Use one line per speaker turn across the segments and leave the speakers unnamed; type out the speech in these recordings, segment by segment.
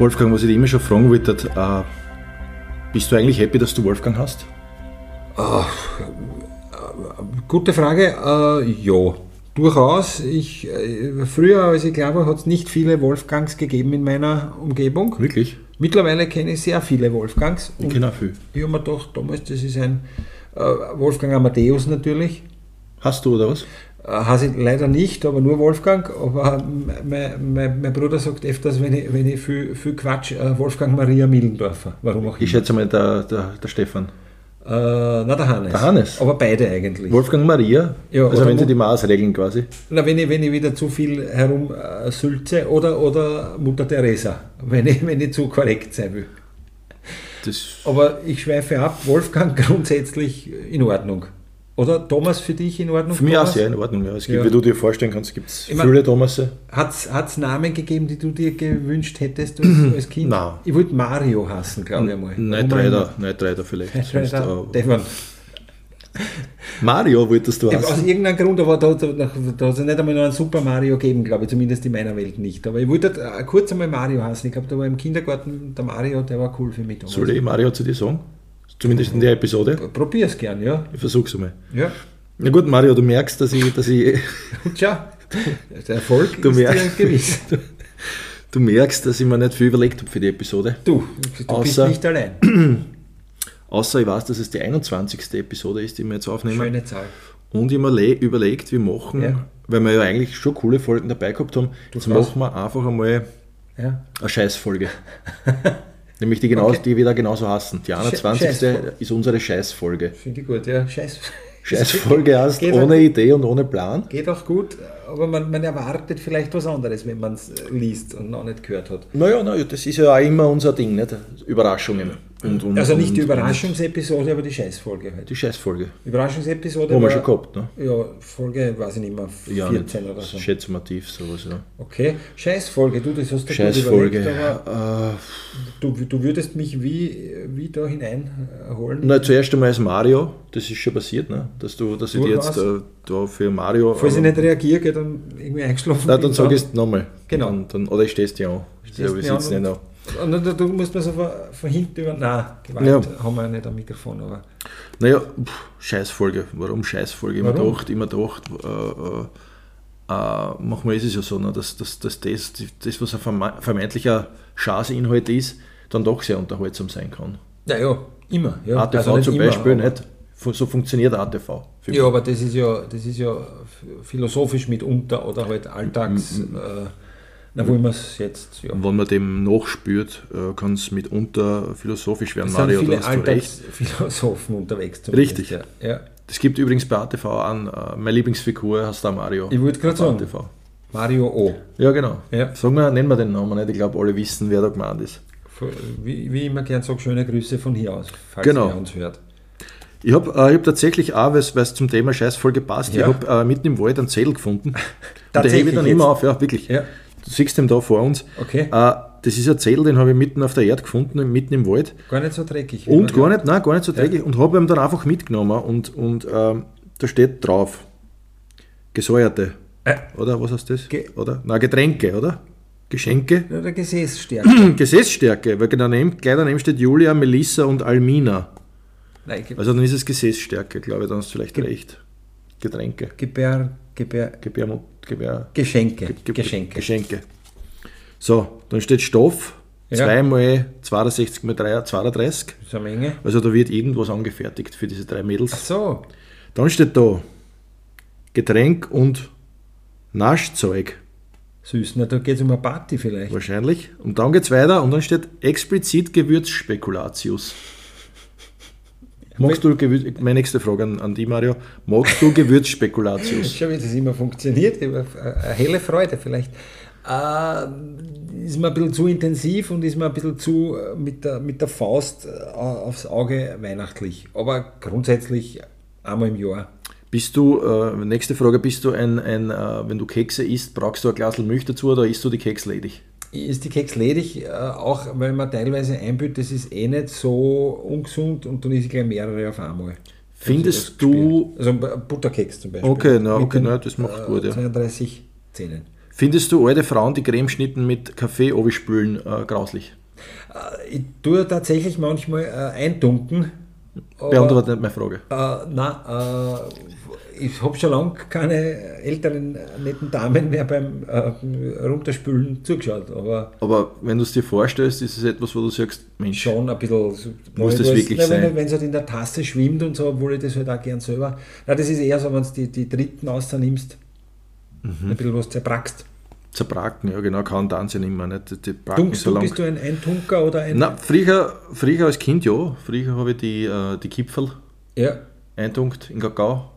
Wolfgang, was ich dich immer schon fragen wollte, äh, bist du eigentlich happy, dass du Wolfgang hast?
Oh, gute Frage. Äh, ja, durchaus. Ich, äh, früher, als ich glaube, hat es nicht viele Wolfgangs gegeben in meiner Umgebung.
Wirklich?
Mittlerweile kenne ich sehr viele Wolfgangs.
Ich kenne auch viel.
Ich habe mir gedacht, damals, das ist ein äh, Wolfgang Amadeus natürlich.
Hast du oder was?
Äh, Habe ich leider nicht, aber nur Wolfgang. Aber mein, mein, mein Bruder sagt öfters, wenn ich, wenn ich viel, viel Quatsch, äh, Wolfgang Maria Millendorfer. Warum auch
Ich
immer.
schätze mal der, der, der Stefan.
Äh, na, der Hannes.
Der Hannes?
Aber beide eigentlich.
Wolfgang Maria?
Ja,
also wenn sie die Maßregeln quasi.
Na, wenn ich, wenn ich wieder zu viel herum äh, sülze oder, oder Mutter Teresa, wenn ich, wenn ich zu korrekt sein will.
Das,
Aber ich schweife ab, Wolfgang grundsätzlich in Ordnung. Oder Thomas für dich in Ordnung?
für mich auch
Thomas?
sehr in Ordnung. Ja. Es gibt,
Ja.
Wie du dir vorstellen kannst, gibt es viele Thomasse.
Hat es Namen gegeben, die du dir gewünscht hättest als, Kind?
Nein.
Ich wollte Mario hassen, glaube ich einmal.
Night Rider,
auch
Night Rider vielleicht. Sonst,
Rider, Devon.
Mario wolltest du
Ja, Aus
hassen.
irgendeinem Grund, aber da, da, da, hat es nicht einmal noch einen Super Mario gegeben, glaube ich, zumindest in meiner Welt nicht. Aber ich wollte äh, kurz einmal Mario hassen. Ich glaube, da war im Kindergarten der Mario, der war cool für mich. damals.
Soll ich Mario zu dir sagen? Zumindest in der Episode.
Probier's gern, ja.
Ich versuch's einmal.
ja.
Na gut, Mario, du merkst, dass ich, dass ich
tja, der Erfolg
Du
ist
merkst.
gewiss.
du merkst, dass ich mir nicht viel überlegt habe für die Episode.
Du, du
Außer-
bist nicht allein.
Außer ich weiß, dass es die 21. Episode ist, die wir jetzt aufnehmen.
Schöne Zahl.
Und ich mir le- überlegt, wir machen,
Ja.
weil wir ja eigentlich schon coole Folgen dabei gehabt haben, jetzt
Durchaus.
machen wir einfach einmal
Ja.
eine Scheißfolge. Nämlich die, genau,
Okay.
die wir da genauso hassen. Die 21.
Scheißfolge.
ist unsere Scheißfolge.
Finde ich gut, ja. Scheiß.
Scheißfolge heißt
Geht
ohne
auch-
Idee und ohne Plan.
Geht auch gut, aber man, man erwartet vielleicht was anderes, wenn man es liest und noch nicht gehört hat.
Naja, naja, das ist ja auch immer unser Ding, nicht? Überraschungen. Und, und,
Also nicht die Überraschungsepisode, aber die Scheißfolge halt.
Die Scheißfolge.
Überraschungsepisode
Haben wir schon gehabt, ne?
Ja, Folge, weiß ich nicht mehr, 14
Ja,
oder so.
Schätzmativ, sowas, ja.
Okay, Scheißfolge, du, das hast du
Scheißfolge.
gut überlegt, aber
Äh,
du, du würdest mich wie, wie da hineinholen?
na, zuerst einmal als Mario, das ist schon passiert, ne? dass, du, dass ich jetzt äh, da für Mario.
Falls ich
äh,
nicht reagiere, geht dann irgendwie eingeschlafen.
Nein, dann sag ich es nochmal.
Genau.
Dann, dann, oder ich stehst dir an.
Mir an
sitzen nicht an.
Und du musst mir so von, von hinten über. Nein, Gewalt
Ja.
haben wir nicht am Mikrofon, aber.
Naja, pff, Scheißfolge. Warum Scheißfolge?
Warum?
gedacht, immer gedacht, äh, äh, äh, manchmal ist es ja so, ne, dass, dass, dass das, das, was ein verme- vermeintlicher Schaßinhalt ist, dann doch sehr unterhaltsam sein kann.
Ja, ja, immer. Ja.
ATV
Also
zum
immer,
Beispiel nicht. So funktioniert ATV.
Ja, aber das ist ja, das ist ja philosophisch mitunter oder halt Alltags. Äh, na, wo man es jetzt. Ja.
Und wenn man dem nachspürt, äh, kann es mitunter philosophisch werden.
Sind
Mario,
viele
du recht.
Alltagsphilosophen unterwegs.
Richtig.
Ja. ja.
Es gibt übrigens bei ATV an, äh, meine Lieblingsfigur heißt da Mario.
Ich wollte gerade sagen,
ATV.
Mario O.
Ja, genau.
Ja.
Sagen wir, nennen wir den Namen nicht. Ich glaube, alle wissen, wer da gemeint ist.
Wie, wie immer gern sage, schöne Grüße von hier aus, falls
Genau.
ihr uns hört.
Ich habe äh, ich hab tatsächlich auch, weil es zum Thema Scheißfolge passt,
Ja.
ich habe äh, mitten im Wald einen Zettel gefunden. Und der
Tatsächlich
hebe ich dann
jetzt?
immer auf, ja, wirklich.
Ja,
Du siehst ihn da vor uns.
okay.
Äh, das ist ein Zettel, den habe ich mitten auf der Erde gefunden, mitten im Wald.
Gar nicht so dreckig.
Und gar
glaubt.
nicht, nein, gar nicht so dreckig. Und habe ihn dann einfach mitgenommen und, und ähm, da steht drauf, gesäuerte.
Äh.
Oder was heißt das?
Ge-
oder? Na, Getränke, oder? Geschenke.
Ja, Der Gesäßstärke.
Gesäßstärke, weil daneben, gleich daneben steht Julia, Melissa und Almina.
Nein,
Also dann ist es Gesäßstärke, glaube ich, dann hast du vielleicht
Ge-
recht. Getränke.
Gebär, Gebär,
Gebärmut, Gebär,
Geschenke.
Ge- Ge-
Geschenke.
Geschenke. So, dann steht Stoff,
Ja.
2 mal 62 mal 3, 32.
Das ist eine Menge.
Also da wird irgendwas angefertigt für diese drei
Ach
Mädels.
so.
Dann steht da Getränk und Naschzeug
Süß. Na, da geht es um eine Party vielleicht.
wahrscheinlich. Und dann geht es weiter und dann steht explizit Gewürzspekulatius. Magst du Gewürz, meine nächste Frage an, an die Mario, magst du Gewürzspekulatius?
Schau, wie das immer funktioniert. Eine helle Freude vielleicht. Äh, ist mir ein bisschen zu intensiv und ist mir ein bisschen zu äh, mit der, mit der Faust äh, aufs Auge weihnachtlich. Aber grundsätzlich einmal im Jahr.
Bist du, äh, nächste Frage, bist du ein, ein äh, wenn du Kekse isst, brauchst du ein Glas Milch dazu oder isst du die Keks ledig?
Ist die Keks ledig, äh, auch weil man teilweise einbüht, das ist eh nicht so ungesund und dann ist ich gleich mehrere auf einmal.
Findest
Also
du-.
Also Butterkeks zum Beispiel.
Okay, na, okay,
den,
na, das macht gut, ja.
32 Zähnen.
Findest du alte Frauen, die Cremeschnitten mit Kaffee spülen, äh, grauslich?
Äh, ich tue tatsächlich manchmal äh, eintunken.
Beantwortet nicht meine Frage.
Äh, nein, äh, ich habe schon lange keine älteren netten Damen mehr beim äh, Runterspülen zugeschaut. Aber,
aber wenn du es dir vorstellst, ist es etwas, wo du sagst,
Mensch, schon ein bisschen.
Muss das wirklich sein?
Wenn es halt in der Tasse schwimmt und so, obwohl ich das halt auch gern selber. Na, das ist eher so, wenn du die, die dritten außernimmst, mhm. ein bisschen was zerbrackst.
Zerbracken, ja genau, kann dann ja nicht mehr. Nicht?
Die Tunkst so du, bist du ein Eintunker oder ein...
Nein, früher, früher als Kind ja. Früher habe ich die, äh, die Kipfel
ja.
eintunkt in Kakao.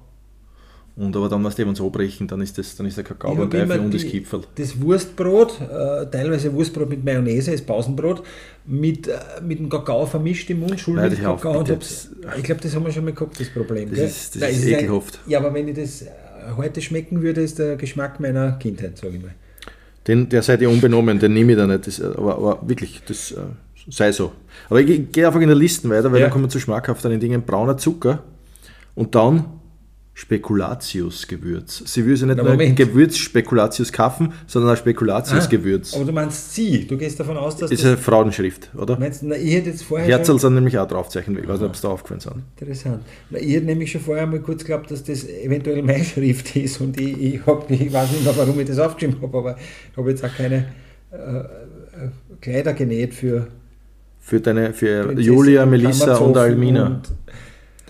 Und aber dann, was die uns abbrechen, dann ist, das, dann ist der Kakao beim Teufel und das Kipfel.
Das Wurstbrot, äh, teilweise Wurstbrot mit Mayonnaise, ist Pausenbrot, mit, äh, mit dem Kakao vermischt im Mund,
Schulmilchkakao.
Und ich glaube, das haben wir schon mal gehabt, das Problem.
Das ist, das da ist, ist ekelhaft.
Ein, ja, aber wenn ich das äh, heute schmecken würde, ist der Geschmack meiner Kindheit, sage ich mal.
Den, der seid ihr unbenommen, den nehme ich da nicht. Das, aber, aber, wirklich, das äh, sei so. Aber ich, ich gehe einfach in der Listen weiter, weil ja. dann kommen wir zu schmackhaften Dingen. Brauner Zucker und dann Spekulatius-Gewürz. Sie will ja nicht nur Gewürz-Spekulatius kaufen, sondern auch Spekulatius-Gewürz.
Ah, aber du meinst sie, du gehst davon aus, dass
das... Ist eine Frauenschrift, oder?
Meinst, na, ich hätte jetzt vorher
Herzl sind nämlich auch draufzeichnen, ich weiß nicht, ob es da aufgefallen sind.
Interessant. Na, ich hätte nämlich schon vorher mal kurz geglaubt, dass das eventuell meine Schrift ist und ich, ich, hab, ich weiß nicht mehr, warum ich das aufgeschrieben habe, aber ich habe jetzt auch keine äh, äh Kleider genäht für...
Für deine, für Julia, Melissa und Almina. Und,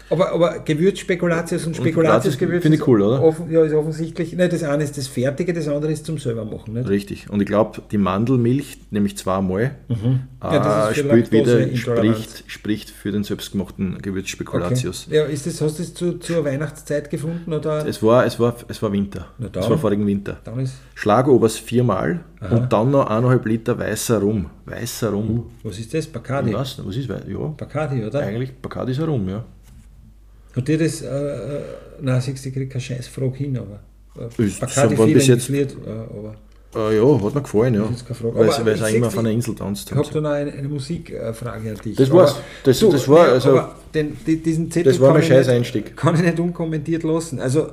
aber, aber Gewürzspekulatius und Spekulatiusgewürz
finde ich cool, oder?
Offen, ja, ist offensichtlich. Ne, das eine ist das Fertige, das andere ist zum selber machen. Nicht?
Richtig. Und ich glaube, die Mandelmilch, nämlich zweimal, mhm. ja, äh, spielt wieder, spricht, spricht für den selbstgemachten Gewürzspekulatius.
Okay. Ja, ist das, hast du das zu, zur Weihnachtszeit gefunden? Oder?
Es, war, es, war, es war Winter. Es war vorigen Winter.
Dann ist
Schlagobers viermal Aha. und dann noch eineinhalb Liter weißer Rum. Weißer Rum. Uh,
was ist das? Bacardi?
Weiß nicht, was ist Ja.
Bacardi, oder?
Eigentlich Bacardi ist Rum, ja.
Hat dir das, äh, nein, siehst du, ich kriege keine Scheißfrage hin, aber
äh, Bacardi viel bis jetzt, Lied, äh, aber äh, ja, hat mir gefallen, ja. Weil, es auch immer auf einer Insel tanzt.
Ich habe da noch eine, eine Musikfrage an dich.
Das war's. Das,
du,
das war, also,
den, diesen Zettel
das war mein scheiß Einstieg.
Kann ich nicht unkommentiert lassen. Also,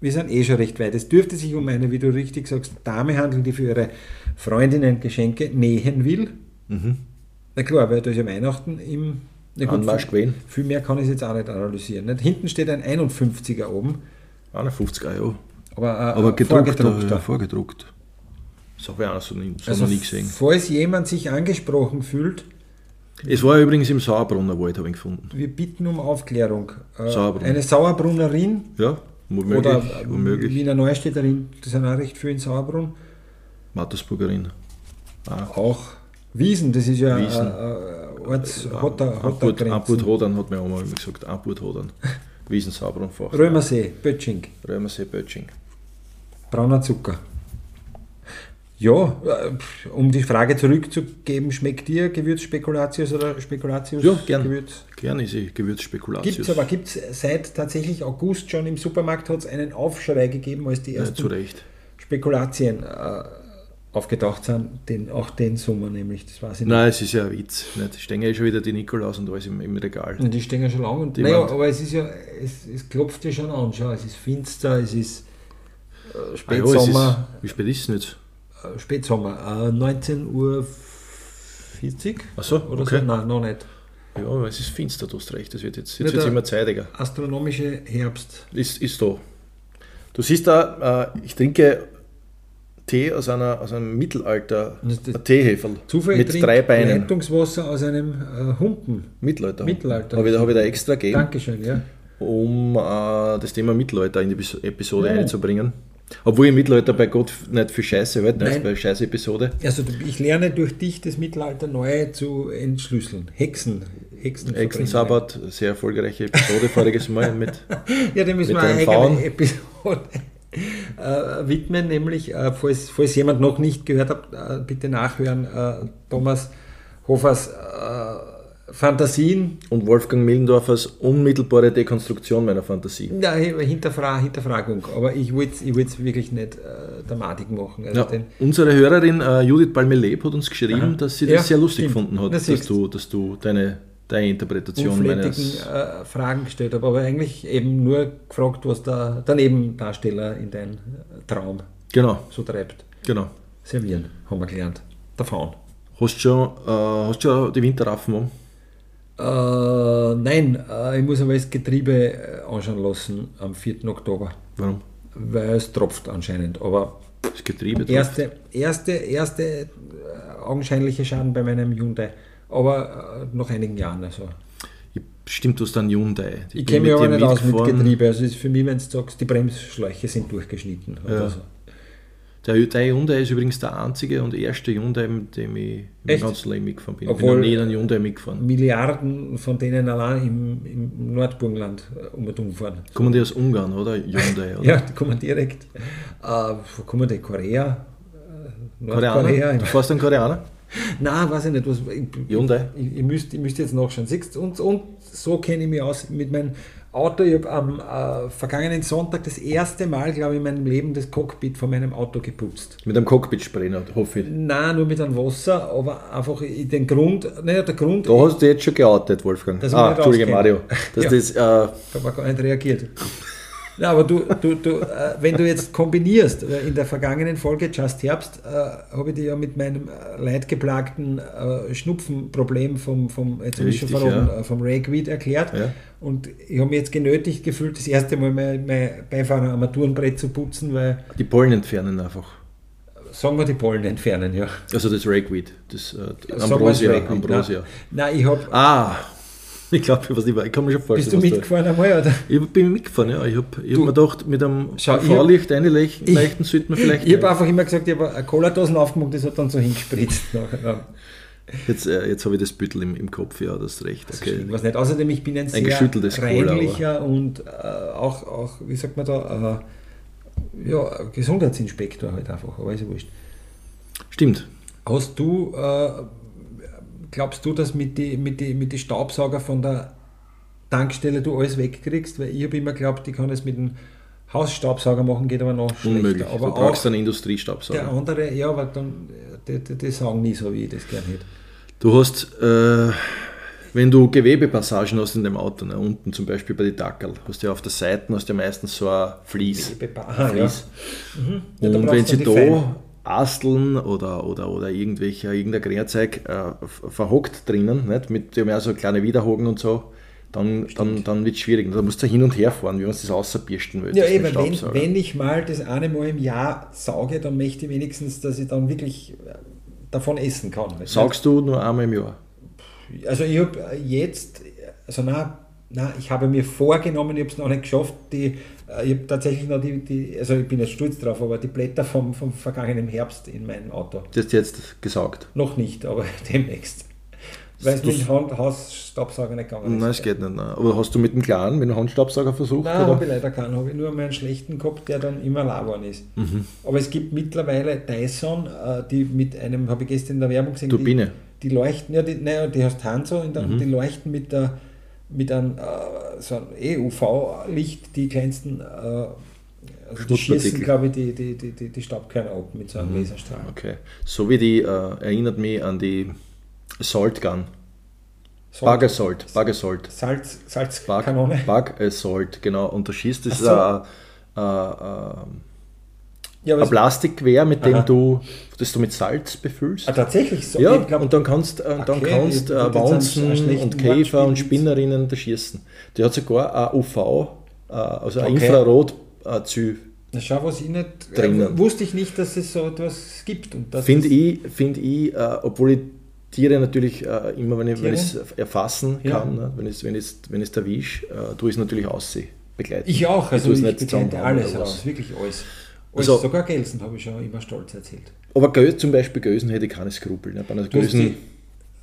wir sind eh schon recht weit. Es dürfte sich um eine, wie du richtig sagst, Dame handeln, die für ihre Freundinnen Geschenke nähen will. Mhm. Na klar, weil da ist ja Weihnachten im
gut, Anmarsch gewesen.
Viel mehr kann ich jetzt auch nicht analysieren. Nicht? Hinten steht ein 51er oben.
51er, ja.
Aber, äh,
Aber gedruckt, vorgedruckt. Ja, vorgedruckt. Das habe ich auch so, nie, so also, noch nie gesehen.
Falls jemand sich angesprochen fühlt.
Es war übrigens im Sauerbrunner Wald, habe ich gefunden.
Wir bitten um Aufklärung.
Äh, Sauerbrunn.
Eine Sauerbrunnerin.
Ja, womöglich.
Oder womöglich. Wiener Neustädterin, das sind auch recht viel in Sauerbrunn.
Mattersburgerin.
Ah. Auch Wiesen, das ist ja
Wiesen. Äh,
Orts, hat er, hat
mir auch mal gesagt, Abut Hodern. Wiesen, Sauberunfach.
Römersee, Bötsching.
Römersee, Bötsching.
Brauner Zucker. Ja, äh, um die Frage zurückzugeben, schmeckt dir Gewürzspekulatius oder Spekulatius?
Ja, gern. Gewürz? Gern ist sie Gewürzspekulatius.
Gibt es aber gibt's seit tatsächlich August schon im Supermarkt hat es einen Aufschrei gegeben, als die ersten
ja,
Spekulatien äh, aufgetaucht sind, den, auch den Sommer nämlich, das weiß ich
nicht. Nein, es ist ja ein Witz. Nicht? Ich stehen ja schon wieder die Nikolaus und alles im, im Regal.
Und die stehen ja schon lange. Und, naja, aber es ist ja, es, es klopft ja schon an. Schau, es ist finster, es ist äh, Spätsommer. Ah, ja,
ist, wie spät ist es nicht?
Äh, Spätsommer, äh, 19.40 Uhr.
Achso,
oder
okay.
so? Nein, noch nicht.
Ja, aber es ist finster, du hast recht. Es wird jetzt, jetzt ja, immer zeitiger.
Astronomische Herbst.
Ist, ist da. Du siehst da, äh, ich trinke Tee aus, einer, aus einem Mittelalter Teeheferl
mit drei Beinen. Leitungswasser aus einem äh, Humpen.
Mittelalter.
Mittelalter.
Habe ich, hab ich da extra gegeben.
Dankeschön, ja.
Um äh, das Thema Mittelalter in die Episode ja. einzubringen. Obwohl ich Mittelalter bei Gott nicht für Scheiße halte, nicht bei Scheiße-Episode.
Also ich lerne durch dich das Mittelalter neu zu entschlüsseln. Hexen.
Hexen Hexensabbat, sehr erfolgreiche Episode voriges Mal mit.
ja, da müssen wir eine eigene Episode äh, widmen, nämlich, äh, falls, falls jemand noch nicht gehört hat, äh, bitte nachhören, äh, Thomas Hofers äh, Fantasien.
Und Wolfgang Millendorfers unmittelbare Dekonstruktion meiner Fantasie.
Ja, Hinterfra Hinterfragung, aber ich will es ich wirklich nicht äh, dramatig machen.
Also ja, unsere Hörerin Judith Balmeleb hat uns geschrieben, Aha. dass sie das ja, sehr lustig gefunden hat, das dass du, dass du deine deine Interpretation
meines... Äh, Fragen gestellt habe, aber eigentlich eben nur gefragt, was der, der Nebendarsteller in deinem Traum
genau.
so treibt.
Genau.
servieren, haben wir gelernt. Davon.
Hast du schon, äh, hast du schon die Winterraffen um?
Äh, nein, äh, ich muss aber das Getriebe äh, anschauen lassen am 4. Oktober,
Warum?
weil es tropft anscheinend. Aber
Das Getriebe drauf.
erste, erste, erste äh, augenscheinliche Schaden bei meinem Hyundai. Aber äh, nach einigen Jahren. Also.
Stimmt, du hast einen Hyundai.
Ich kenne mich aber nicht aus mit. Getriebe. Also ist für mich, wenn du sagst, die Bremsschläuche sind durchgeschnitten.
Ja.
So.
Der, Hyundai ist übrigens der einzige und erste Hyundai, mit dem ich im ganzen Leben mitgefahren bin.
Obwohl-
ich bin noch nie Hyundai mitgefahren.
Milliarden von denen allein im, im Nordburgenland äh, um und umfahren.
Kommen die aus Ungarn, oder? Hyundai, oder?
Ja, die kommen direkt. Äh, wo kommen die? Korea? Äh,
Koreaner?
Nordkorea?
Du fährst einen Koreaner?
Nein, weiß ich nicht. Was, ich,
Hyundai?
Ich, ich, müsste, ich müsste jetzt nachschauen. Siehst, und, und so kenne ich mich aus mit meinem Auto. Ich habe am äh, vergangenen Sonntag das erste Mal, glaube ich, in meinem Leben das Cockpit von meinem Auto geputzt.
Mit einem Cockpit-Spray, hoffe ich.
Nein, nur mit einem Wasser, aber einfach in den Grund, naja, der Grund,
Da hast du jetzt schon geoutet, Wolfgang. Ah, Entschuldige. Mario. Dass
Ja.
das, äh,
Ich habe gar nicht reagiert. Ja, aber du, du, du äh, wenn du jetzt kombinierst, in der vergangenen Folge Just Herbst äh, habe ich dir ja mit meinem äh, leidgeplagten äh, Schnupfenproblem vom, vom, jetzt ich schon
Richtig,
verraten,
ja.
äh, vom Ragweed erklärt.
Ja.
Und ich habe mich jetzt genötigt gefühlt, das erste Mal mein, mein Beifahrerarmaturenbrett zu putzen, weil,
die Pollen entfernen einfach.
sagen wir, die Pollen entfernen, ja.
Also das Ragweed, das äh, Ambrosia.
Ragweed,
Ambrosia.
Nein, ich habe.
Ah, ich glaube, ich weiß nicht, ich kann mir schon
Bist
vorstellen.
du
was
mitgefahren einmal, oder?
Ich bin mitgefahren, ja. Ich habe ich
Du-
hab mir gedacht, mit einem
ich
UV-Licht reinleuchten leuchten sollte man vielleicht.
Ich habe einfach immer gesagt, ich habe eine Cola-Dosen aufgemacht, das hat dann so hingespritzt.
Jetzt, äh, jetzt habe ich das Büttel im, im Kopf, ja, das ist recht. Okay.
stimmt was nicht. Außerdem, ich bin ein sehr
geschütteltes Cola,
reinlicher und äh, auch, auch, wie sagt man da, äh, ja, Gesundheitsinspektor halt einfach, aber ist ja wurscht.
Stimmt.
Hast du, äh, glaubst du, dass mit den mit die, mit die Staubsauger von der Tankstelle du alles wegkriegst? Weil ich habe immer geglaubt, ich kann es mit dem Hausstaubsauger machen, geht aber noch schlechter.
Unmöglich.
Aber
du brauchst
auch
einen
der
Industriestaubsauger.
andere, ja, aber dann, die, die, die sagen nie so, wie ich das gerne hätte.
Du hast, äh, wenn du Gewebepassagen hast in dem Auto, ne, unten zum Beispiel bei den Dackel, hast du ja auf der Seite hast du ja meistens so ein Vlies.
Aha, ja.
Vlies.
Ja,
Und wenn sie da
Feinen.
Asteln oder, oder, oder irgendwelcher, irgendein Grünzeug äh, verhockt drinnen, nicht? mit dem ja so kleine Widerhaken und so, dann, dann, dann wird es schwierig. Da musst du hin und her fahren, wie man das außerbürsten will.
Ja, eben, wenn, wenn ich mal das eine Mal im Jahr sauge, dann möchte ich wenigstens, dass ich dann wirklich äh, davon essen kann.
Saugst du nur einmal im Jahr?
Also ich habe jetzt, also na, na, ich habe mir vorgenommen, ich habe es noch nicht geschafft, die, ich habe tatsächlich noch die, die, also ich bin jetzt stolz drauf, aber die Blätter vom, vom vergangenen Herbst in meinem Auto.
Das du jetzt gesaugt.
Noch nicht, aber demnächst. Weil es
Du-
mit dem Hausstaubsauger nicht gegangen ist.
Nein, es geht nicht. Nein. Aber hast du mit dem Kleinen, mit dem Handstaubsauger versucht?
Nein, habe ich leider keinen. Habe ich nur meinen schlechten gehabt, der dann immer geworden ist.
Mhm.
Aber es gibt mittlerweile Dyson, äh, die mit einem, habe ich gestern in der Werbung gesehen,
Turbine.
Die, die leuchten, ja, die, naja, die heißt der,
Mhm.
die leuchten mit, der, mit einem äh, so einem EUV-Licht, die kleinsten, äh, also die schießen, glaube ich, die, die, die, die, die Staubkörner ab mit so einem
Mhm.
Laserstrahl.
Okay. So wie die, äh, erinnert mich an die Salt Gun.
Salz-
Bug. Bug Assault.
Salz,
Bug,
Salzkanone.
Bug Assault, genau. Und da schießt das
Ach
äh, äh,
Ja,
ein Plastikgewehr, mit dem
Aha.
du, das du mit Salz befüllst.
ah, tatsächlich so.
ja,
ich glaub,
und dann kannst, äh, dann
Okay,
kannst
ich-
äh,
ich-
Wanzen und Käfer und Spinnerinnen da schießen. Die hat sogar ein UV, äh, also ein
Okay.
Infrarot äh,
Na, schau, was ich nicht.
Drinnen.
Äh, wusste ich nicht, dass es so etwas gibt.
Finde ich, find ich äh, obwohl ich Tiere natürlich äh, immer, wenn ich ich es erfassen
Ja.
kann, ne, wenn ich es wenn ich's- wenn ich's erwische, äh, tue ich es natürlich aussehen, begleiten.
Ich auch, also ich
nicht
begleite alles raus, wirklich alles. Alles
Also-
sogar Gelsen habe ich schon immer stolz erzählt.
Aber Gö zum Beispiel Gösen hätte ich keine Skrupel. Ne? Bei einer
Du hast
Gösen,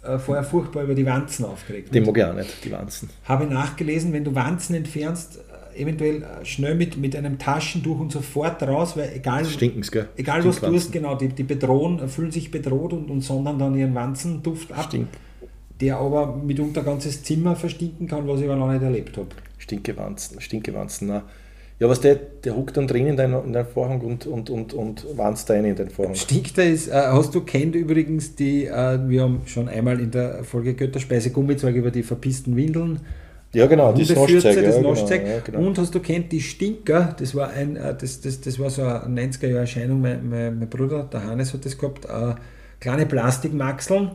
äh, vorher furchtbar über die Wanzen aufgeregt.
den mag ich auch nicht, die Wanzen.
Habe nachgelesen, wenn du Wanzen entfernst, äh, eventuell äh, schnell mit, mit einem Taschentuch und sofort raus, weil egal,
Stinken's, gell?
egal was du tust, genau, die, die bedrohen, fühlen sich bedroht und, und sondern dann ihren Wanzenduft ab,
Stink.
der aber mitunter ganzes Zimmer verstinken kann, was ich aber noch nicht erlebt habe.
Stinkewanzen, Stinkewanzen. Nein. Ja, was der, der huckt dann drin in deinen in dein Vorhang und, und, und, und wanzt da rein in den Vorhang.
Stinkt ist, äh, hast du kennt übrigens die, äh, wir haben schon einmal in der Folge Götterspeise Gummizeug über die verpissten Windeln
Ja, genau,
das
Naschzeug,
das
ja,
Naschzeug.
genau, ja, genau.
Und hast du kennt die Stinker, das war ein, äh, das, das, das war so eine 90er Jahre Erscheinung, mein, mein, mein Bruder, der Hannes hat das gehabt, äh, kleine Plastikmaxeln,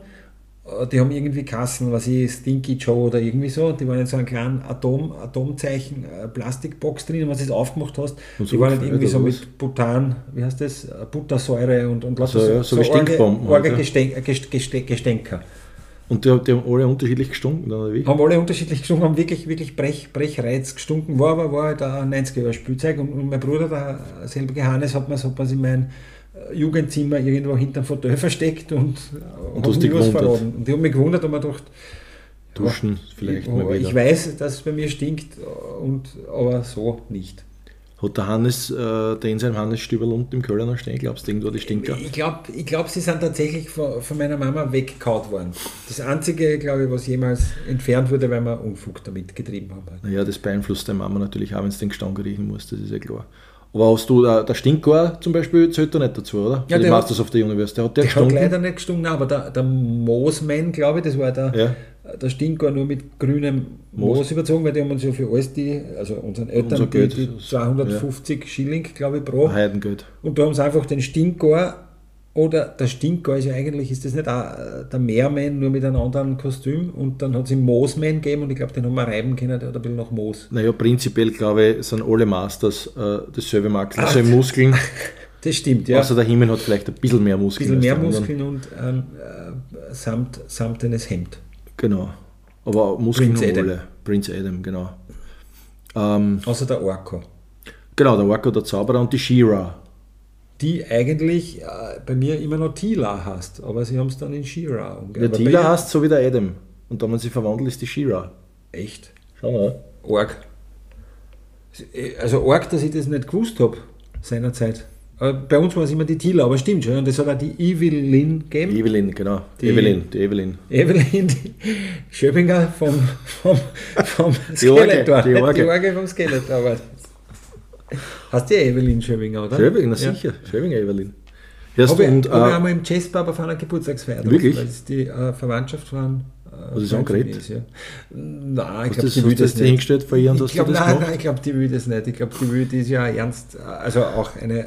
die haben irgendwie Kassen, was ich, Stinky Joe oder irgendwie so, die waren in so einem kleinen Atom, Atomzeichen äh, Plastikbox drin, und wenn du das aufgemacht hast,
Und
die waren nicht
so
irgendwie so mit Butan, wie heißt das, Äh, Buttersäure und, und lauter
So, ja, so
arge-
Stinkbomben
arge
halt, ja.
Gesten- äh, Gest- Gest- Gestänker.
Und die, die haben alle unterschiedlich gestunken, oder wie?
Haben alle unterschiedlich gestunken, haben wirklich, wirklich Brech, Brechreiz gestunken, war aber war halt ein 90er Spielzeug und, und mein Bruder, der selbe Hannes, hat mir so in mein äh, Jugendzimmer irgendwo hinterm Fauteuil versteckt und, äh,
Und dich
mir was verraten. Und ich habe mich gewundert und mir gedacht,
Duschen vielleicht
ich,
mal wieder.
ich weiß, dass es bei mir stinkt, und, aber so nicht.
Hat der Hannes, äh, der in seinem Hannes-Stüberl unten im Keller noch stehen, glaubst du, irgendwo die Stinker?
Ich glaube, ich glaub, sie sind tatsächlich von, von meiner Mama weggekaut worden. Das Einzige, glaube ich, was jemals entfernt wurde, weil wir Unfug damit getrieben haben.
Naja, das beeinflusst deine Mama natürlich auch, wenn es den Gestank riechen muss, das ist ja klar. Aber hast du, äh, der Stinkor zum Beispiel, zählt da nicht dazu, oder?
Ja,
die
der
Masters of the Universe, der hat der
Der hat leider nicht gestunken, aber der, der Moosman, glaube ich, das war der,
Ja.
der Stinkor nur mit grünem
Moos.
Moos, überzogen, weil die haben uns ja für alles die, also unseren Eltern,
Unser
die, die 250 Schilling, glaube ich, pro.
Heidengeld.
Und da haben sie einfach den Stinkor, oder der Stinkor ist ja eigentlich, ist das nicht auch äh, der Meerman, nur mit einem anderen Kostüm und dann hat es einen Moosman gegeben und ich glaube, den haben wir reiben können, der hat ein bisschen nach Moos.
Naja, prinzipiell glaube ich, sind alle Masters äh, dasselbe Makel,
Ach.
also Muskeln.
Das stimmt, ja.
Außer der Himmel hat vielleicht ein bisschen mehr
ein
Muskeln.
bisschen
als
mehr Muskeln und ein äh, samt, samtenes Hemd.
Genau. Aber Muskeln
Prince Adam.
alle. Prince Adam, genau. Ähm,
Außer der Orko.
genau, der Wacko, der Zauberer und die She-Ra.
Die eigentlich äh, bei mir immer noch Tila heißt, aber sie haben es dann in Shira
Der
umgeändert.
Tila heißt so wie der Adam. Und da man sie verwandelt, ist die She-Ra.
Echt?
Schau mal.
Org. Also Org, dass ich das nicht gewusst habe seinerzeit. Aber Bei uns war es immer die Tila, aber stimmt schon. Und das hat auch die Evelyn gegeben.
Evelyn, genau.
Die-
Evelyn, die Evelyn.
Evelyn die Schöbinger vom, vom, vom
Die Orge,
Skeletor.
die Orge.
Die Orge vom Skeletor. Hast du Evelyn Schöbinger, oder?
Schöbinger, na
Ja.
sicher. Schöbinger Evelyn. Erst
Habe ich,
und,
hab ich
äh,
einmal im Jazzpub auf einer Geburtstagsfeier.
Wirklich?
Weil es die äh, Verwandtschaft von. Äh,
Was ist angeredet?
ist, Ja. Nein, ich glaube,
das,
will das nicht.
hingestellt
Ich
hast du das
nein, nein, ich glaube, die will das nicht. Ich glaube, die will, die ist ja ernst, also auch eine äh,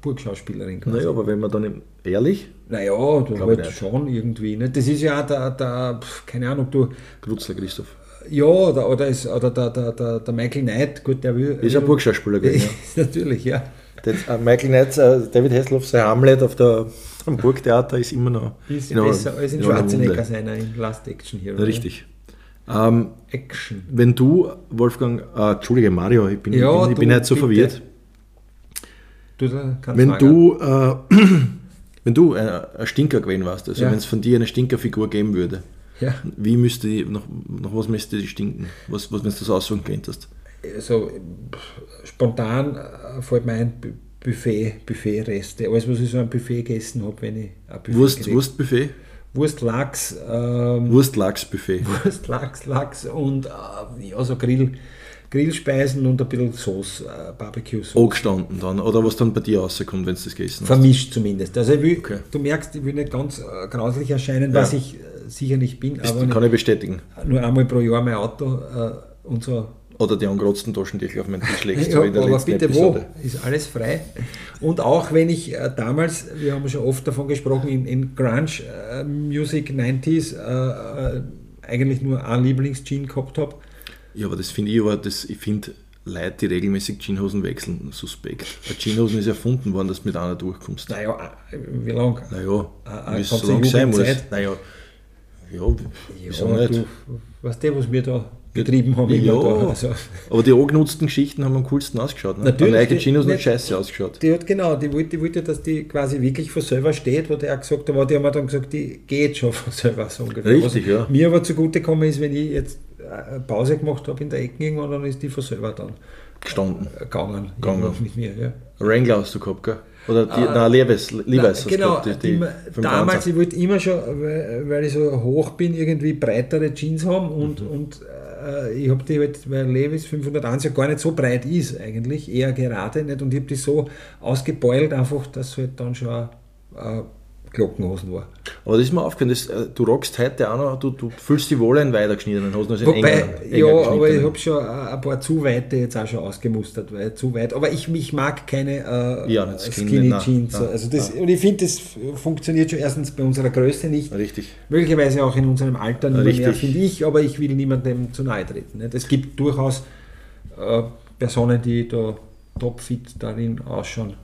Burgschauspielerin. quasi.
Naja, aber wenn man dann im- ehrlich,
Naja, du halt
ich nicht.
schon irgendwie. Ne? Das ist ja auch der, der keine Ahnung, du,
Grutzler Christoph.
Ja, oder, oder, ist, oder der, der, der, der Michael Knight, gut, der will.
Ist ein Burgschauspieler gewesen, ja.
Natürlich, ja.
Das, äh, Michael Knight, äh, David Hasselhoff, sein Hamlet auf der, am Burgtheater ist immer noch
Ist besser als in
in
Schwarzenegger seiner in Last Action Hero.
Ja, Richtig. Ähm,
Action.
wenn du, Wolfgang, äh, Entschuldige, Mario, ich bin,
Ja,
ich bin, ich bin halt so
bitte.
verwirrt.
Du kannst
Wenn du, äh, wenn du ein, Stinker gewesen warst, also wenn es von dir eine Stinkerfigur geben würde,
Ja,
wie müsste die, nach, nach was müsste die stinken? Was, was wenn du das aussuchen könntest?
also spontan äh, fällt mir ein Bu- Buffet, Buffetreste. Alles, was ich so ein Buffet gegessen habe, wenn ich ein Buffet
Wurst, Wurstbuffet?
Wurst, Lachs, ähm,
Wurstlachsbuffet.
Wurst, Lachs, Lachs und äh, ja, so Grill, Grillspeisen und ein bisschen Sauce, äh, Barbecue-Sauce.
Angestanden dann, oder was dann bei dir rauskommt, wenn du das gegessen hast.
Vermischt zumindest. Also ich will,
Okay.
du merkst, ich will nicht ganz äh, grauslich erscheinen,
Ja.
was ich äh, sicher nicht bin, aber
kann ich bestätigen.
nur einmal pro Jahr mein Auto äh, und so
Oder die angerotzten Taschentücher auf meinen Tisch legst,
Ja, aber bitte
Episode.
wo? Ist alles frei. Und auch wenn ich äh, damals, wir haben schon oft davon gesprochen, in, in Grunge äh, Music 90s äh, äh, eigentlich nur ein Lieblings-Jean gehabt habe.
Ja, aber das finde ich aber, das, ich finde Leute, die regelmäßig Jeanshosen wechseln, suspekt. Eine Jeanshosen ist erfunden worden, dass du mit einer durchkommst.
Naja, wie lange?
Naja,
Ah,
wie es so lang sein muss. Naja, ja, wieso nicht?
du, weißt du, was wir da getrieben haben?
Ja,
da, also,
aber die angenutzten Geschichten haben am coolsten ausgeschaut. Ne?
Natürlich,
Eine Jeanshosen hat scheiße ausgeschaut.
die hat genau, die wollte, die wollte, dass die quasi wirklich von selber steht, wo der auch gesagt hat, aber die haben dann gesagt, die geht schon von selber so ungefähr.
Richtig,
Was
ja.
Mir aber zugute gekommen ist, wenn ich jetzt Pause gemacht habe in der Ecke irgendwann, dann ist die von selber dann
Gestanden.
äh, gegangen,
Gegangen.
mit mir. Ja.
Wrangler hast du gehabt, gell? Oder die,
Ah.
nein, Levi's, Levi's
genau,
gehabt. Die,
die,
die
damals,
25.
ich wollte immer schon, weil, weil ich so hoch bin, irgendwie breitere Jeans haben und,
Mhm.
und äh, ich habe die halt, weil Levis 501 ja gar nicht so breit ist eigentlich, eher gerade nicht und ich habe die so ausgebeult einfach, dass halt dann schon äh, Glockenhosen war.
Aber das ist mir aufgefallen, das, äh, du rockst heute auch noch, du, du fühlst die wohl in weitergeschnittenen Hosen als in
Wobei,
enger- enger
ja, aber ich
geschnittenen.
habe schon ein paar zu weite jetzt auch schon ausgemustert, weil zu weit. Aber ich, ich mag keine äh,
Ja, Skinny,
Skinny
nein,
Jeans.
nein,
also das, Und ich finde, das funktioniert schon erstens bei unserer Größe nicht.
Richtig.
Möglicherweise auch in unserem Alter nicht mehr, finde ich, aber ich will niemandem zu nahe treten. Es gibt durchaus äh, Personen, die da topfit darin ausschauen.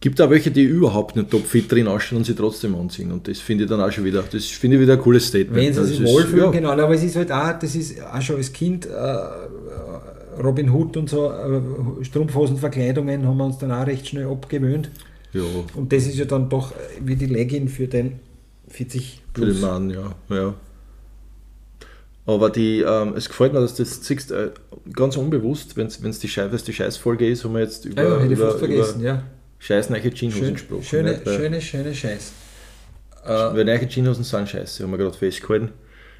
Gibt auch welche, die überhaupt nicht topfit drin ausschauen und sie trotzdem anziehen. Und das finde ich dann auch schon wieder, das finde ich wieder ein cooles Statement.
Wenn sie sich
ist-
wohlfühlen,
ja,
genau. Aber es ist halt auch, das ist auch schon als Kind, äh, Robin Hood und so, äh, Strumpfhosenverkleidungen haben wir uns dann auch recht schnell abgewöhnt.
Ja,
Und das ist ja dann doch wie die Legging für den 40
für den
plus.
Mann, ja. ja. Aber die, ähm, es gefällt mir, dass du das siehst, äh, ganz unbewusst, wenn es die, Schei- wenn's die Scheißfolge ist, haben wir jetzt über,
Ja, ja,
über,
fast vergessen,
über
ja.
Scheiß neue Jeanshosen gesprochen.
schöne,
nicht?
Schöne, schöne Scheiß. Äh,
Weil neue Jeanshosen sind scheiße, haben wir gerade festgehalten.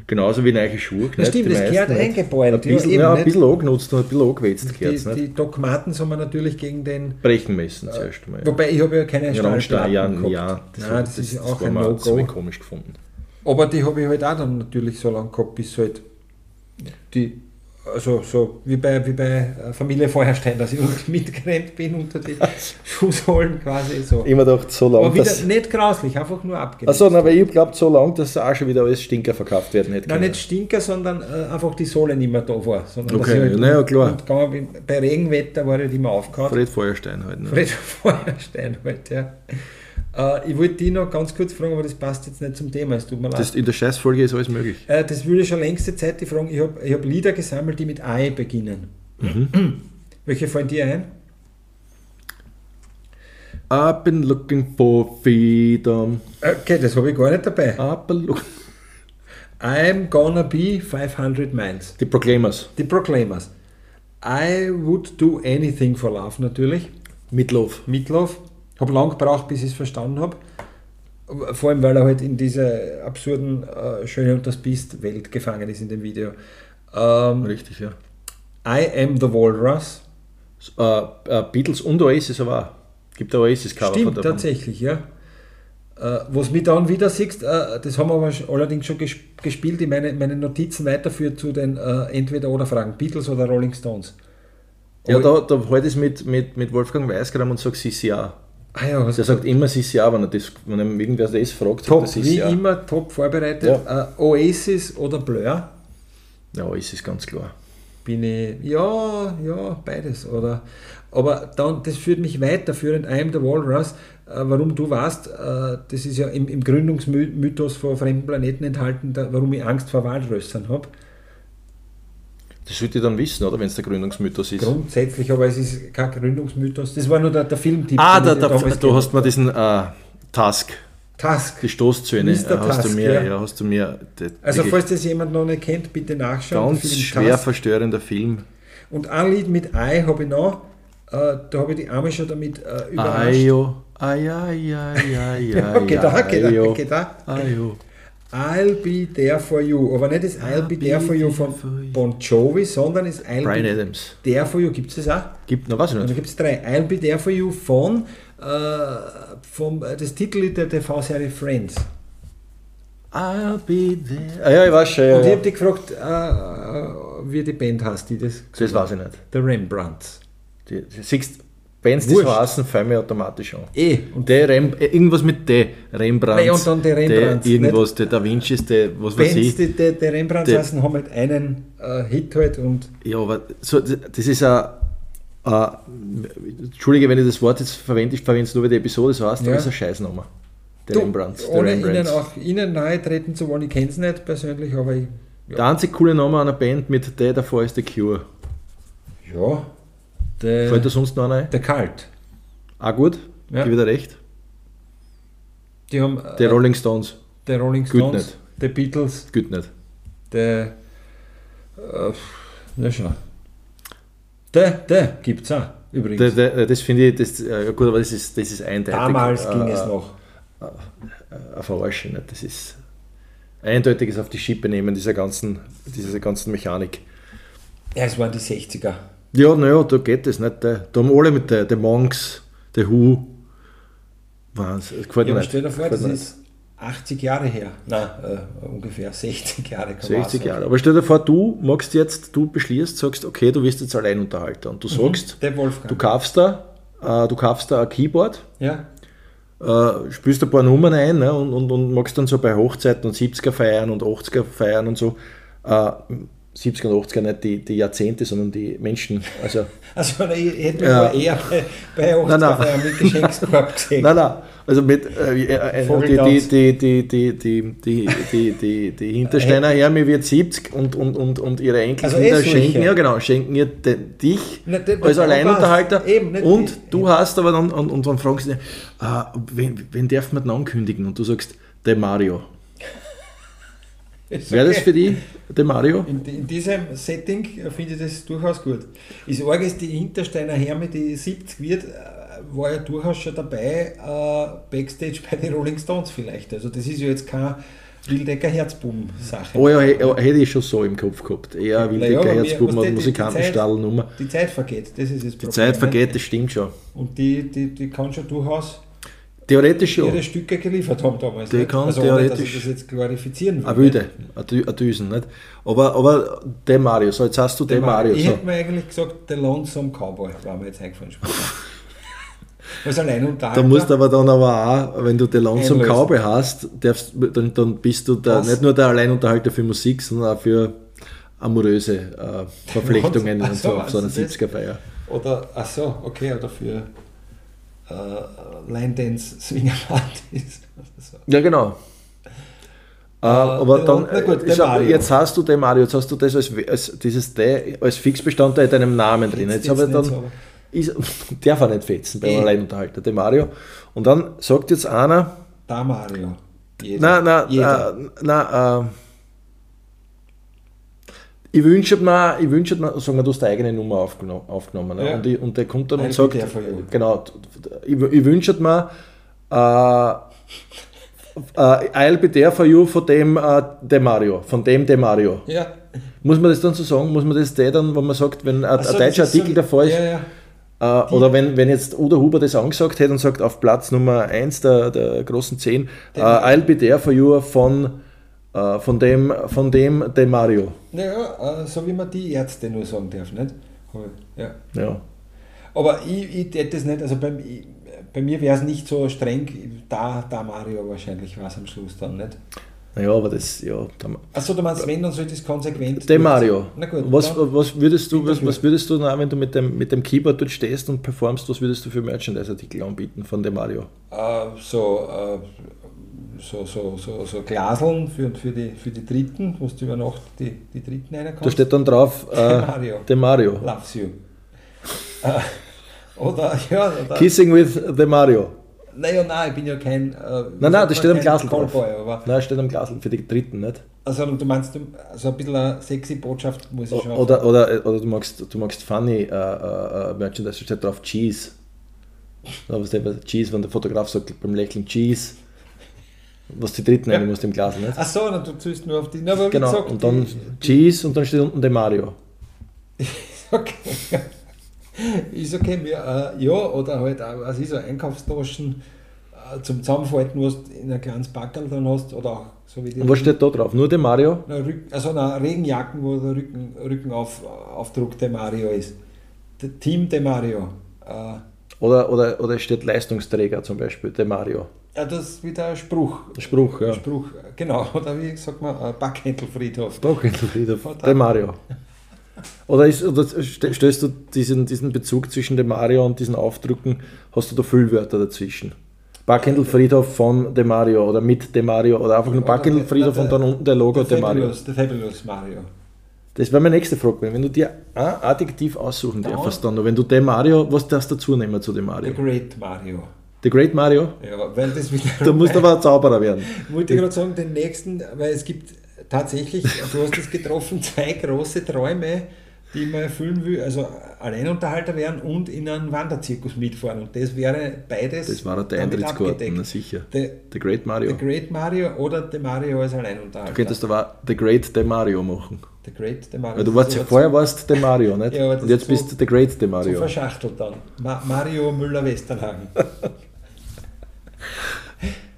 Genauso wie neue Schuhe.
Ja, stimmt,
Die
das gehört
nicht.
eingebeult,
Ein bisschen,
ja,
ja, ein bisschen angenutzt und ein bisschen angewetzt
die,
gehört
die Doc Martens haben wir natürlich gegen den.
Brechen müssen zuerst mal.
Wobei ich habe ja keine Stahlplatten
ja,
gehabt.
ja,
Nein, das, ist ja auch ein
mir- Das habe
No-Go.
ich komisch gefunden.
Aber die habe ich halt auch dann natürlich so lange gehabt, bis halt die, also so wie bei, wie bei äh, Familie Feuerstein, dass ich mitgerannt bin unter die Schuhsohlen quasi so.
Immer gedacht, so
Aber
lang,
wieder nicht grauslich, einfach nur abgenutzt.
Achso, weil ich glaube, so lang, dass auch schon wieder alles Stinker verkauft werden hätte
Nein,
können.
nicht Stinker, sondern äh, einfach die Sohle nicht mehr da war. Sondern
Okay,
halt
na ja, klar.
Und gegangen bei Regenwetter war ich immer aufgehauen.
Fred Feuerstein halt. Ne?
Fred Feuerstein halt, ja. Äh, ich wollte die noch ganz kurz fragen, aber das passt jetzt nicht zum Thema, es tut mir leid.
Das, in der Scheißfolge ist alles möglich.
Äh, das würde ich schon längste Zeit die fragen. Ich habe ich hab Lieder gesammelt, die mit Ei beginnen.
Mhm.
Welche fallen dir ein?
I've been looking for freedom.
Okay, das habe ich gar nicht dabei.
I've been look-
I'm gonna be 500 miles.
Die Proclaimers.
Die Proclaimers. I would do anything for love natürlich.
Midlove.
Meatloaf. Habe lang gebraucht, bis ich es verstanden habe. Vor allem, weil er halt in dieser absurden äh, Schöne und das Biest Welt gefangen ist in dem Video. Ähm,
Richtig, ja.
I am the Walrus.
Äh, äh, Beatles und Oasis aber auch. Gibt ein Oasis-Cover von
Stimmt,
der
tatsächlich, ja. Äh, was mich dann wieder siehst, das haben wir aber allerdings schon ges gespielt, in meine, meine Notizen weiterführt zu den Entweder-Oder-Fragen, Beatles oder Rolling Stones.
Ja,
Aber-
da, da halt es mit, mit, mit Wolfgang Weißgram und sagt CCA.
Ah ja, was
Der sagt immer CCA, wenn er das, wenn ihm irgendwer das fragt,
top,
sagt er
wie
CCA.
immer top vorbereitet. Äh, Oasis oder Blur?
Ja, Oasis, ganz klar.
bin ich, ja, ja, beides, oder? Aber dann, das führt mich weiterführend, I am the Walrus, äh, warum du weißt, äh, das ist ja im, im Gründungsmythos von fremden Planeten enthalten, da, warum ich Angst vor Walrössern habe.
Das sollte ich dann wissen, oder? Wenn es der Gründungsmythos ist.
Grundsätzlich, aber es ist kein Gründungsmythos, das war nur der, der Filmtipp.
Ah, da,
damals
du hast mir diesen äh, Task,
Task.
die Stoßzähne, äh, hast
Tusk,
du mir,
ja.
ja. hast du mir
Also falls das jemand noch nicht kennt, bitte nachschauen.
ganz
der Film
schwer
Tusk.
verstörender Film.
Und ein Lied mit I habe ich noch, äh, da habe ich die Arme schon damit äh, überrascht.
Ayo, ay, ay, ay, ay,
Ja,
ay,
geht da, geht da, geht da.
ayo.
I'll be there for you. Aber nicht das I'll, be, there for you von
for you.
Bon Jovi, sondern das I'll
Brian
be
Adams.
there for you. Gibt es das auch?
Gibt noch was
Und da
nicht?
gibt es drei. I'll be there for you von äh, vom, äh, das Titel der TV-Serie Friends.
I'll be there. Ah, ja, ich weiß schon. Ja,
Und ich
ja.
habe dich gefragt, äh, äh, wie die Band heißt, die das
Das weiß ich nicht.
The Rembrandts.
Die, die, siehst, Bands, die
Wurscht.
so heißen, fallen mir automatisch an.
Eh,
Und der Rem, äh, irgendwas mit D, Rembrandt.
Nein, und dann die Rembrandts,
Der, irgendwas, der Da Vinci ist, der, was weiß ich.
die, die Rembrandts
Die-
heißen, haben halt einen äh, Hit halt und
Ja, aber so, das ist ein. ein Entschuldige, wenn ich das Wort jetzt verwende, ich verwende es nur, weil die Episode so heißt,
Ja.
es ist ein Scheißnummer. Der
Du,
Rembrandts. Der
ohne Ihnen
Rembrandts.
auch Ihnen nahe treten zu wollen, ich kenne es nicht persönlich, aber ich,
Der einzige coole Name einer Band mit der davor ist The Cure.
ja, der,
Fällt da sonst noch einer ein?
der Kalt.
Auch gut,
Ja.
gebe dir recht.
Die haben äh,
Rolling Stones,
der Rolling Stones, der Beatles,
gut nicht.
der äh, na schau. Der, der gibt es auch, übrigens.
Der, der, das finde ich, das, äh, gut, aber das ist, das ist eindeutig.
Damals
äh,
ging es
äh,
noch.
Eine Verarschung. Nicht? Das ist eindeutiges auf die Schippe nehmen, dieser ganzen, dieser ganzen Mechanik.
Ja, es waren die 60er.
Ja, naja, da geht es nicht. Da da haben alle mit der, der Monks, der Who, Wahnsinn, das gefällt
Ja,
mir
aber
nicht.
stell dir vor, das
mir
ist 80 Jahre her. Nein, äh, ungefähr 60 Jahre. kann man
60
auch sagen.
Jahre. Aber stell dir vor, du magst jetzt, du beschließt, sagst, okay, du wirst jetzt Alleinunterhalter und du sagst,
Der Wolfgang.
du kaufst da, äh, du kaufst da ein Keyboard,
ja,
äh, spielst ein paar Nummern ein ne, und, und, und magst dann so bei Hochzeiten und 70er feiern und 80er feiern und so. Äh, 70er und 80er, nicht die, die Jahrzehnte, sondern die Menschen. Also,
also ich hätte mich
ja.
eher bei, bei 80er mit Geschenkskorb gesehen.
Nein, nein, also mit die, die, die, die, Hintersteiner Herme wird 70 und, und, und, und ihre Enkel
also
schenken, ja genau, schenken ihr dich als Alleinunterhalter und du hast aber dann, und, und dann fragst du, äh, wen, wen darf man denn ankündigen? Und du sagst, der Mario.
Ist
Wäre das
okay.
für dich, der Mario?
In, in diesem Setting finde ich das durchaus gut. Das Arge ist, die Hintersteiner Herme, die 70 wird, äh, war ja durchaus schon dabei, äh, Backstage bei den Rolling Stones vielleicht. Also das ist ja jetzt keine Wildecker Herzbuben-Sache.
Oh ja, he- hätte ich schon so im Kopf gehabt. Eher
aber mir-
Herzbuben und Musikantenstallnummer.
Die Zeit vergeht, das ist das Problem.
Die Zeit
ne?
vergeht, das stimmt schon.
Und die, die, die kann schon durchaus
Theoretisch ja.
ihre Stücke geliefert haben damals.
Die kann
also ohne, dass
theoretisch-
ich das jetzt glorifizieren will.
Eine Wilde, eine Dü- eine Düsen, nicht? Aber, aber der Mario, so jetzt hast du den Mario.
Ich
So.
hätte mir eigentlich gesagt, der Lonesome Cowboy war mir jetzt eingefallen. spontan. Als Alleinunterhalter.
Da musst aber dann aber auch, wenn du den Lonesome. Cowboy hast, darfst, dann, dann bist du da nicht nur der Alleinunterhalter für Musik, sondern auch für amoröse äh, Verflechtungen und
so,
auf so einer
meinst du das?
70er-Feier.
Oder, ach so, okay, oder für äh, Line Dance Swinger Partys. So.
Ja, genau. Äh, aber dann,
na gut,
sag,
Mario.
jetzt hast du den Mario, jetzt hast du das als, als dieses D als Fixbestandteil in deinem Namen drin. Jetzt,
Jetzt
habe ich dann,
so,
ist, darf er nicht fetzen beim
Eh.
Alleinunterhalter, der Mario. Und dann sagt jetzt einer,
Da Mario. Jeder.
na, na,
Jeder.
äh, äh, ich wünsche mir, ich wünsche mir, sagen wir, du hast deine eigene Nummer aufgenommen, aufgenommen ne?
Ja.
und, ich, und der kommt dann
I'll
und sagt, genau, ich, ich wünsche mir, äh, äh, I'll be there for you von dem äh, De Mario, von dem De Mario.
ja.
Muss man das dann so sagen? Muss man das der dann, wenn man sagt, wenn ein,
so,
ein deutscher
ist so-
Artikel davor ist,
Ja, ja.
äh, oder wenn, wenn jetzt Udo Huber das angesagt hätte und sagt, auf Platz Nummer 1 der, der großen 10, äh. I'll be there for you von, von, dem, von dem De Mario.
Naja, äh, so wie man die Ärzte nur sagen darf, nicht? Ja.
Ja.
Aber ich, ich hätte das nicht, also bei, bei mir wäre es nicht so streng, da, da Mario wahrscheinlich war es am Schluss dann nicht.
Naja, aber das, ja. da-
Achso, du meinst, wenn, dann sollte es konsequent.
De Mario.
Na gut,
was, was würdest du, was, was würdest du, wenn du mit dem, mit dem Keyboard dort stehst und performst, was würdest du für Merchandise-Artikel anbieten von De Mario?
Äh, so, äh, so, so, so, so Glaseln für, für, die, für die Dritten, wo du über Nacht die, die Dritten reinkommst.
Da steht dann drauf äh,
Mario.
De Mario.
Loves you. äh, oder, ja, oder,
Kissing with De Mario.
naja, nein, ich bin ja kein. Äh,
Nein, nein, das steht am Glasl drauf.
Aber,
Nein, steht am Glas für die Dritten, nicht?
also du meinst, du- also ein bisschen eine sexy Botschaft muss ich schon.
Oder, oder, oder du magst, du magst funny äh, äh, äh, Merchandise, da steht drauf Cheese. Der Cheese, wenn der Fotograf sagt beim Lächeln Cheese. Was die Dritten
Ja.
rein muss im Glas, nicht?
Ach so, na, du ziehst nur auf die. Na, aber
Genau,
gesagt,
und dann
die,
Cheese und dann steht unten De Mario.
Okay. Ist okay, mir, äh, ja, oder halt auch, was ist so, Einkaufstaschen äh, zum Zusammenfalten, was du in ein kleines Backerl dann hast, oder auch so wie die.
Und was steht da drauf? Nur De Mario?
Na, Rück, also na, Regenjacken, wo der Rücken, Rückenauf, Aufdruck der Mario ist. Der Team de Mario. Äh,
Oder, oder, oder steht Leistungsträger zum Beispiel, De Mario.
Ja, das ist wieder ein Spruch.
Spruch, ja.
Spruch, genau. Oder wie sagt man, Backhändelfriedhof.
Bauchhändelfriedhof. De Mario. Oder, ist, oder st- stößt du diesen, diesen Bezug zwischen De Mario und diesen Aufdrücken, hast du da Füllwörter dazwischen? Backhändelfriedhof von De Mario oder mit De Mario oder einfach nur Backhändelfriedhof
der-
und dann unten der Logo
der
De Mario.
Der Fabulous Mario.
Das wäre meine nächste Frage. Wenn du dir ein Adjektiv aussuchen darfst, dann, wenn du De Mario, was darfst du dazu nehmen zu De
The
Mario?
Great Mario.
The Great Mario?
Ja, weil das wieder.
Da musst du aber ein Zauberer werden.
Wollte ich gerade sagen, den nächsten, weil es gibt tatsächlich, du hast es getroffen, zwei große Träume, die mir erfüllen will. Also Alleinunterhalter werden und in einen Wanderzirkus mitfahren. Und das wäre beides.
Das war der Eintrittskarten, na sicher.
The,
The Great
The
Mario.
Great Mario oder The Mario als
Du
Alleinunterhalter.
könntest aber The Great De Mario machen.
The Great The Mario.
Weil du warst ja vorher warst De Mario, nicht?
Ja,
Und jetzt
ist
bist du The Great
zu
Mario.
verschachtelt dann. Ma Mario Müller-Westernhagen.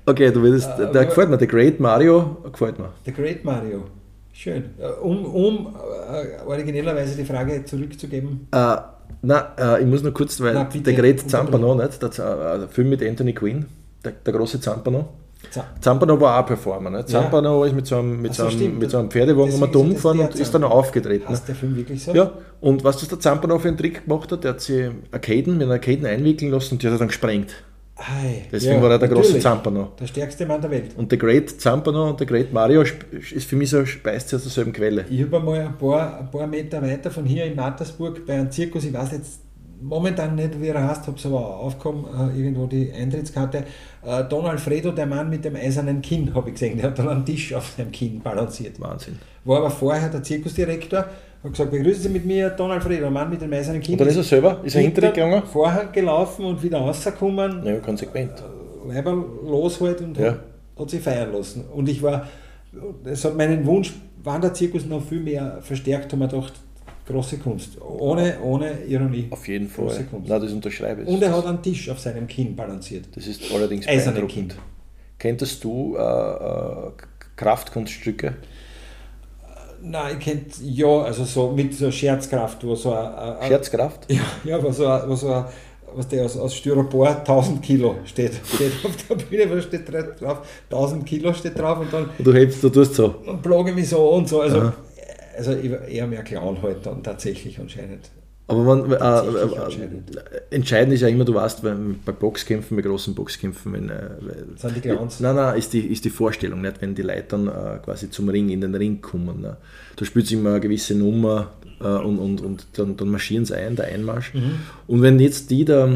Okay, du würdest,
Äh,
der
aber-
gefällt mir, der Great Mario gefällt mir.
The Great Mario. Schön. Äh, Um, um äh, originellerweise die Frage zurückzugeben.
Äh, na, äh, ich muss noch kurz, weil
Na,
der Great. Zampano, nicht? Der, äh, der Film mit Anthony Quinn, der, der große Zampano.
Za-
Zampano war auch ein Performer.
Ja.
Zampano ist mit so einem, mit so
so,
einem, mit so einem Pferdewagen um Dumm gefahren und ist dann aufgetreten.
Heißt der Film wirklich so?
Ja, und was das der Zampano für einen Trick gemacht hat, der hat sich Arcaden mit einer Arcaden einwickeln lassen und die hat er dann gesprengt.
Ei,
Deswegen
ja,
war er der große. Zampano.
Der stärkste Mann der Welt.
Und der Great Zampano und der Great Mario ist für mich so, speist aus derselben Quelle.
Ich habe einmal ein paar, ein paar Meter weiter von hier in Mattersburg bei einem Zirkus, ich weiß jetzt momentan nicht, wie er heißt, habe es aber aufgekommen, äh, irgendwo die Eintrittskarte. Äh, Don Alfredo, der Mann mit dem eisernen Kinn, habe ich gesehen, der hat dann einen Tisch auf seinem Kinn balanciert.
Wahnsinn.
War aber vorher der Zirkusdirektor, hat gesagt, begrüßen Sie mit mir Don Alfredo, der Mann mit dem eisernen Kinn.
Und dann ist er selber, ist er hinter gegangen?
Vorher gelaufen und wieder rausgekommen,
Ja, konsequent.
Weiber los halt und
Ja.
hat, hat sich feiern lassen. Und ich war, es hat meinen Wunsch, wann der Zirkus noch viel mehr verstärkt, haben wir gedacht, große Kunst. Ohne, ohne Ironie.
Auf jeden
Große
Fall.
Kunst.
Na, das unterschreibe ich.
Und er hat einen Tisch auf seinem Kinn balanciert.
Das ist allerdings
Eisernen
beeindruckend.
Kind.
Kenntest du äh, äh, Kraftkunststücke?
Nein, ich kennt ja, also so mit so Scherzkraft, wo so ein, ein,
Scherzkraft?
Ja, ja wo so, ein- wo so ein, was der aus, aus Styropor 1000 Kilo steht, steht auf der Bühne, was steht drauf? 1000 Kilo steht drauf und dann
Und du hebst, du tust so.
und blogge mich so und so. Also,
Aha.
also eher mehr Clown halt dann tatsächlich anscheinend.
Aber man, äh, äh,
entscheidend.
äh, entscheidend ist ja immer, du weißt, wenn, bei Boxkämpfen, bei großen Boxkämpfen, wenn, äh,
Sind die Clowns?
Nein, nein, ist die, ist die Vorstellung, nicht? wenn die Leute dann äh, quasi zum Ring, in den Ring kommen. Ne? Du spielst immer eine gewisse Nummer äh, und, und, und dann, dann marschieren sie ein, der Einmarsch.
Mhm.
Und wenn jetzt die da,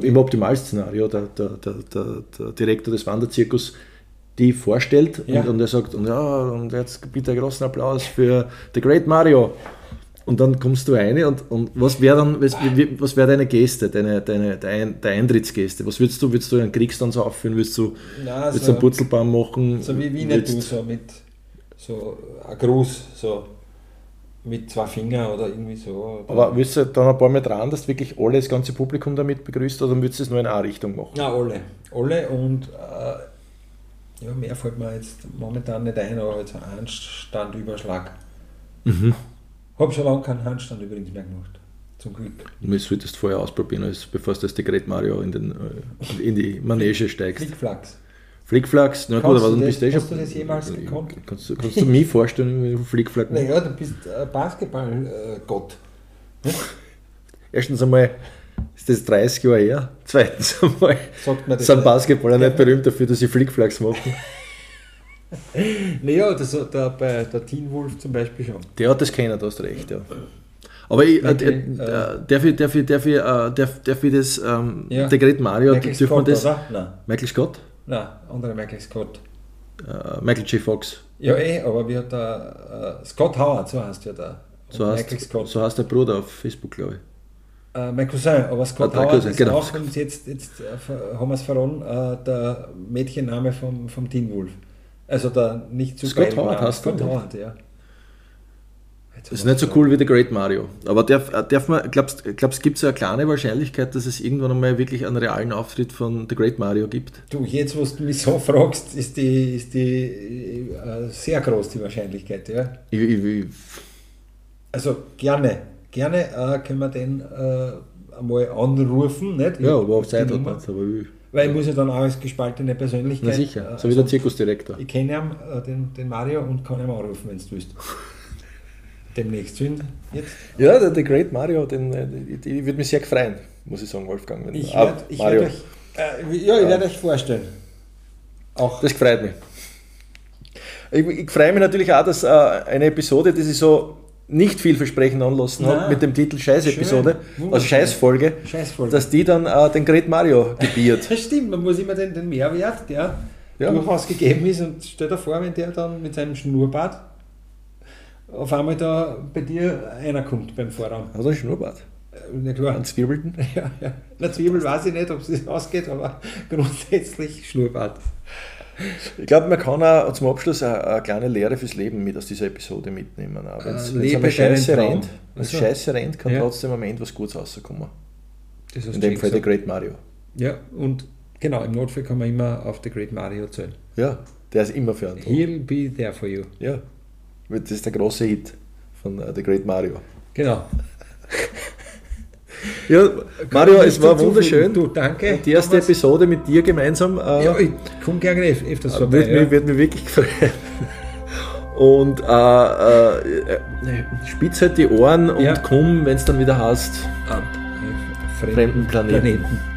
im Optimalszenario, der, der, der, der, der Direktor des Wanderzirkus, die vorstellt
Ja.
und, und er sagt, und, ja, und jetzt bitte einen großen Applaus für The Great Mario. Und dann kommst du rein und, und was wäre dann, was, was wäre deine Geste, deine, deine, deine, deine Eintrittsgeste? Was würdest du, würdest du einen Kriegstanz aufführen? Würdest du,
Nein,
würdest
so-
du einen Putzelbaum machen?
So wie Wiener du,
Würdest-
so mit so ein Gruß, so mit zwei Fingern oder irgendwie so.
Aber willst du dann ein paar Mal dran, dass du wirklich alle, das ganze Publikum damit begrüßt oder würdest du es nur in eine Richtung machen?
Ja, alle. Alle und äh, ja, mehr fällt mir jetzt momentan nicht ein, aber jetzt ein Handstandüberschlag.
Mhm.
Hab schon lange keinen Handstand übrigens mehr gemacht. Zum Glück.
Das solltest du vorher ausprobieren, als bevor du das The Great Mario in, den, äh, in die Manege steigst.
Flickflacks.
Flickflacks, na gut, aber
du
dann
das-
bist du eh schon.
hast du das jemals gekonnt?
Kannst, du- kannst du mich vorstellen, wie du Flickflack machst?
Naja, du bist ein Basketball-Gott.
Erstens einmal ist das 30 Jahre her. Zweitens einmal
Sagt man das
sind? Basketballer nicht berühmt dafür, dass sie Flickflacks machen.
Naja, das hat der, bei der Teen Wolf zum Beispiel schon.
Der hat das kennen, du hast recht, ja. Aber ich, äh,
Okay,
äh, äh, darf, ich, darf, ich, darf, ich, äh, darf, darf ich das, ähm,
Ja.
der Great Mario,
Michael
dürfen
Scott,
das?
oder? Nein,
Michael Scott?
nein, andere Michael Scott.
Äh, Michael J. Fox.
Ja, eh, aber wie hat der äh, Scott Howard, so heißt ja der.
So
Und
heißt,
Michael Scott.
so heißt der Bruder auf Facebook, glaube ich.
Äh, mein Cousin, aber Scott
Ah,
Howard
Cousin,
ist
genau.
auch, jetzt, jetzt äh, haben wir es verraten, äh, der Mädchenname vom, vom Teen Wolf. Also der nicht zu
Scott Howard heißt der,
Scott. Howard, ja. Jetzt
Das ist nicht so cool wie der Great Mario. Aber darf, äh, darf man, glaubst du, gibt es eine kleine Wahrscheinlichkeit, dass es irgendwann einmal wirklich einen realen Auftritt von The Great Mario gibt?
Du, jetzt, wo du mich so fragst, ist die, ist die äh, sehr groß, die Wahrscheinlichkeit. Ja?
Ich, ich, ich,
Also gerne, gerne äh, können wir den äh, einmal anrufen. Nicht?
ja, aber auf Zeit hat man. Aber ich,
Weil ich muss ja dann auch als gespaltene Persönlichkeit.
na sicher,
äh,
so wie der
also
Zirkusdirektor.
Ich kenne ihn, äh, den, den Mario, und kann ihn anrufen, wenn du willst. Demnächst. Sind jetzt?
Ja, der, der Great Mario, den, äh, die, die würde mich sehr freuen, muss ich sagen, Wolfgang. Wenn,
Ich
Ah,
werde ich
Mario,
werd euch, äh, ja, ich werd euch vorstellen. Auch
das freut mich. Ich, ich freue mich natürlich auch, dass äh, eine Episode, die sich so nicht viel Versprechen anlassen hat, mit dem Titel Scheiß-Episode, also. Scheißfolge,
Scheißfolge.
dass die dann äh, den Great Mario gebiert.
Das stimmt, man muss immer den, den Mehrwert, der
Ja.
durchaus gegeben ist. Und stell dir vor, wenn der dann mit seinem Schnurrbart auf einmal da bei dir einer kommt beim Vorraum.
Hat er einen Schnurrbart?
Äh, Nicht wahr?
Einen Zwiebelten?
Ja, ja. Na, Zwiebel weiß ich nicht, ob es ausgeht, aber grundsätzlich Schnurrbart.
Ich glaube, man kann auch zum Abschluss eine, eine kleine Lehre fürs Leben mit aus dieser Episode mitnehmen. Wenn es
Äh, lebe
einmal scheiße rennt, wenn's
Ach so.
scheiße rennt, kann
Ja.
trotzdem am Ende was Gutes rauskommen.
Das
In dem Fall der. Great Mario.
Ja, und Genau, im Notfall kann man immer auf The Great Mario zählen.
Ja, der ist immer für einen.
He'll be there for you.
Ja, das ist der große Hit von uh, The Great Mario.
Genau.
Ja, Mario, es war wunderschön.
Du, danke.
Die erste Episode mit dir gemeinsam.
Äh, ja, ich komme gerne öfters
vorbei. Würde ja. mich, würd mich wirklich freuen. Und äh, äh, spitz halt die Ohren und ja. komm, wenn es dann wieder hast,
ab fremden, fremden Planeten. Planeten.